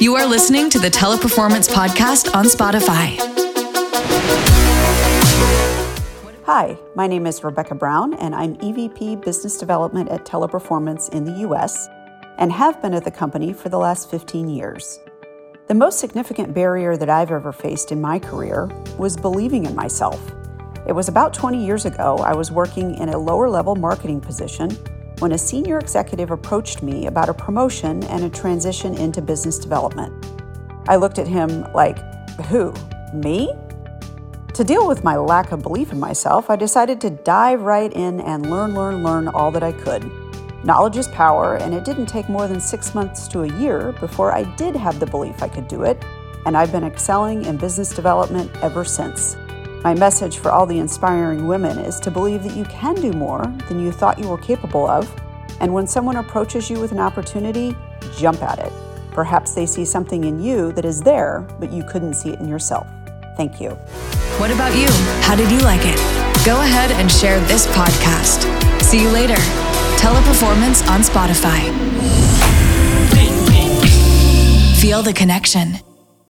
You are listening to the Teleperformance Podcast on Spotify. Hi, my name is Rebecca Brown, and I'm EVP Business Development at Teleperformance in the US and have been at the company for the last 15 years. The most significant barrier that I've ever faced in my career was believing in myself. It was about 20 years ago, I was working in a lower level marketing position when a senior executive approached me about a promotion and a transition into business development. I looked at him like, Who? Me? To deal with my lack of belief in myself, I decided to dive right in and learn, learn, learn all that I could. Knowledge is power, and it didn't take more than six months to a year before I did have the belief I could do it, and I've been excelling in business development ever since. My message for all the inspiring women is to believe that you can do more than you thought you were capable of. And when someone approaches you with an opportunity, jump at it. Perhaps they see something in you that is there, but you couldn't see it in yourself. Thank you. What about you? How did you like it? Go ahead and share this podcast. See you later. Teleperformance on Spotify. Feel the connection.